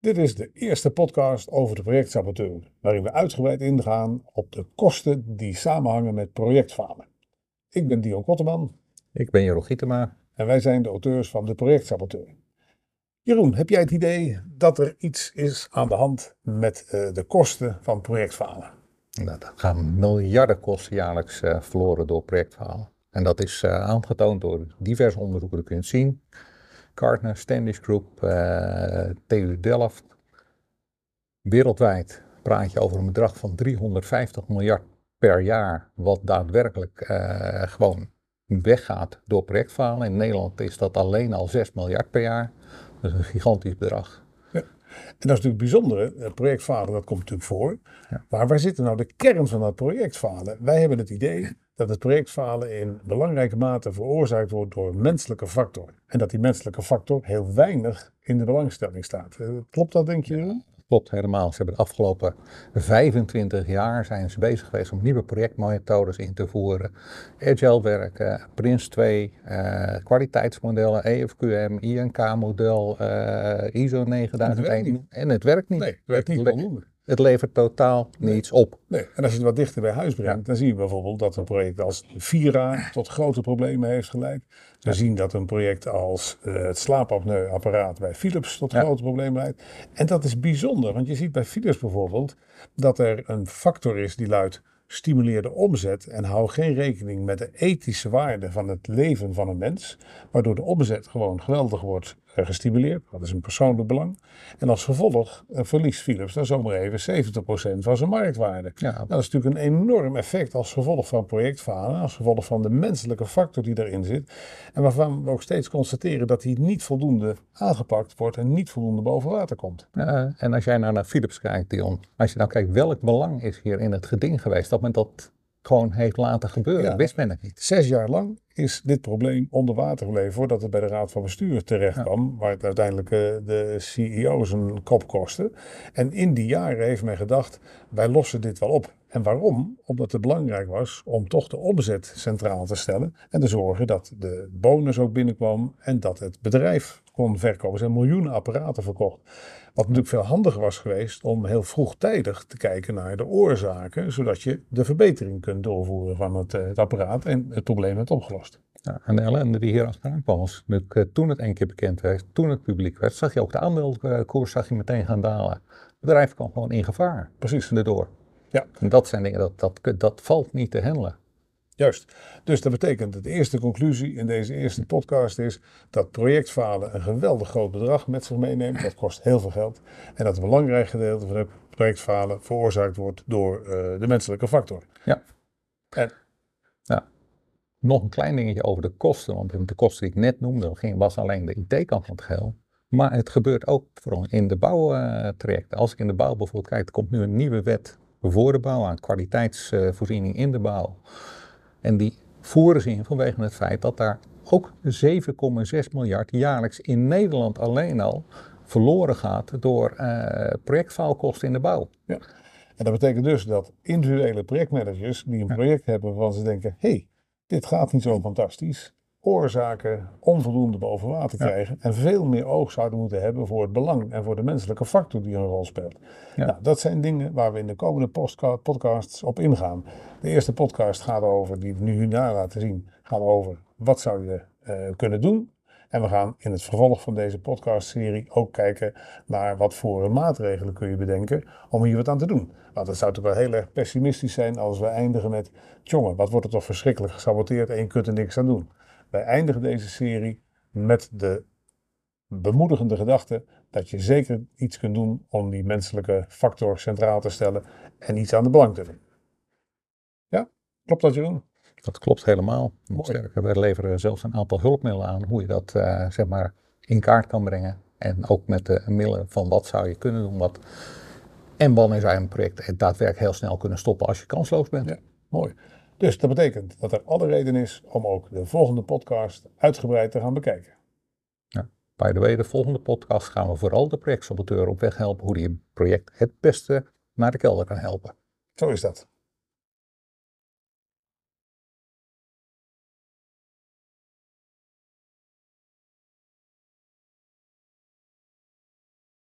Dit is de eerste podcast over de projectsaboteur, waarin we uitgebreid ingaan op de kosten die samenhangen met projectfalen. Ik ben Dion Kotterman. Ik ben Jeroen Gietema. En wij zijn de auteurs van de projectsaboteur. Jeroen, heb jij het idee dat er iets is aan de hand met uh, de kosten van projectfalen? Nou, dat gaan miljarden kosten jaarlijks uh, verloren door projectfalen. En dat is uh, aangetoond door diverse onderzoeken, dat kun je het zien. Gartner, Standish Group, uh, TU Delft. Wereldwijd praat je over een bedrag van 350 miljard per jaar, wat daadwerkelijk uh, gewoon weggaat door projectfalen. In Nederland is dat alleen al 6 miljard per jaar. Dat is een gigantisch bedrag. Ja. En dat is natuurlijk het bijzondere. Projectfalen, dat komt natuurlijk voor. Ja. Maar waar zit nou de kern van dat projectfalen? Wij hebben het idee dat het projectfalen in belangrijke mate veroorzaakt wordt door een menselijke factor. En dat die menselijke factor heel weinig in de belangstelling staat. Eh, klopt dat, denk je? Klopt helemaal. Ze hebben de afgelopen 25 jaar zijn ze bezig geweest om nieuwe projectmethodes in te voeren. Agile werken, Prince 2, uh, kwaliteitsmodellen, EFQM, INK-model, uh, ISO 9001. En het werkt niet. Nee, het werkt niet voldoende. Het levert totaal niets op. Nee, en als je het wat dichter bij huis brengt, dan zie je bijvoorbeeld dat een project als Vira tot grote problemen heeft geleid. We zien dat een project als uh, het slaapapneuapparaat bij Philips tot grote problemen leidt. En dat is bijzonder, want je ziet bij Philips bijvoorbeeld dat er een factor is die luidt stimuleer de omzet en hou geen rekening met de ethische waarde van het leven van een mens, waardoor de omzet gewoon geweldig wordt gestimuleerd. Dat is een persoonlijk belang. En als gevolg uh, verliest Philips dan zomaar even 70% van zijn marktwaarde. Ja. Nou, dat is natuurlijk een enorm effect als gevolg van projectfalen, als gevolg van de menselijke factor die erin zit. En waarvan we ook steeds constateren dat die niet voldoende aangepakt wordt en niet voldoende boven water komt. Ja, en als jij nou naar Philips kijkt, Dion, als je nou kijkt welk belang is hier in het geding geweest, dat men dat gewoon heeft laten gebeuren. Ja, wist men het niet. Zes jaar lang is dit probleem onder water gebleven voordat het bij de Raad van Bestuur terecht kwam, ja. waar het uiteindelijk uh, de CEO's een kop kostte. En in die jaren heeft men gedacht, wij lossen dit wel op. En waarom? Omdat het belangrijk was om toch de omzet centraal te stellen en te zorgen dat de bonus ook binnenkwam en dat het bedrijf kon verkopen. Er zijn miljoenen apparaten verkocht. Wat natuurlijk veel handiger was geweest om heel vroegtijdig te kijken naar de oorzaken, zodat je de verbetering kunt doorvoeren van het, het apparaat en het probleem werd opgelost. Ja, en de ellende die hier achteraan kwam was, toen het een keer bekend werd, toen het publiek werd, zag je ook de aandeelkoers zag je meteen gaan dalen. Het bedrijf kwam gewoon in gevaar. Precies. Erdoor. Ja. En dat zijn dingen, dat, dat, dat valt niet te handelen. Juist. Dus dat betekent dat de eerste conclusie in deze eerste podcast is dat projectfalen een geweldig groot bedrag met zich meeneemt. Dat kost heel veel geld. En dat een belangrijk gedeelte van het projectfalen veroorzaakt wordt door uh, de menselijke factor. Ja. En, ja. Nog een klein dingetje over de kosten. Want de kosten die ik net noemde, ging, was alleen de IT-kant van het geheel. Maar het gebeurt ook vooral in de bouwtrajecten. Als ik in de bouw bijvoorbeeld kijk, er komt nu een nieuwe wet voor de bouw aan, kwaliteitsvoorziening in de bouw. En die voeren ze in vanwege het feit dat daar ook 7,6 miljard jaarlijks in Nederland alleen al verloren gaat door uh, projectfaalkosten in de bouw. Ja. En dat betekent dus dat individuele projectmanagers die een project hebben waarvan ze denken, hé, hey, dit gaat niet zo fantastisch, oorzaken onvoldoende boven water krijgen en veel meer oog zouden moeten hebben voor het belang en voor de menselijke factor die een rol speelt. Nou, dat zijn dingen waar we in de komende podcasts op ingaan. De eerste podcast gaat over, die we nu hierna laten zien, gaat over wat zou je uh, kunnen doen. En we gaan in het vervolg van deze podcastserie ook kijken naar wat voor maatregelen kun je bedenken om hier wat aan te doen. Want het zou toch wel heel erg pessimistisch zijn als we eindigen met, jongen, wat wordt er toch verschrikkelijk gesaboteerd en je kunt er niks aan doen. Wij eindigen deze serie met de bemoedigende gedachte dat je zeker iets kunt doen om die menselijke factor centraal te stellen en iets aan de belang te doen. Ja, klopt dat Jeroen? Dat klopt helemaal. Sterker, we leveren zelfs een aantal hulpmiddelen aan hoe je dat uh, zeg maar in kaart kan brengen. En ook met de middelen van wat zou je kunnen doen. Wat... En wanneer zou je een project daadwerkelijk heel snel kunnen stoppen als je kansloos bent. Ja, mooi. Dus dat betekent dat er alle reden is om ook de volgende podcast uitgebreid te gaan bekijken. Ja, by the way, de volgende podcast gaan we vooral de projectsaboteur op weg helpen hoe die een project het beste naar de kelder kan helpen. Zo is dat.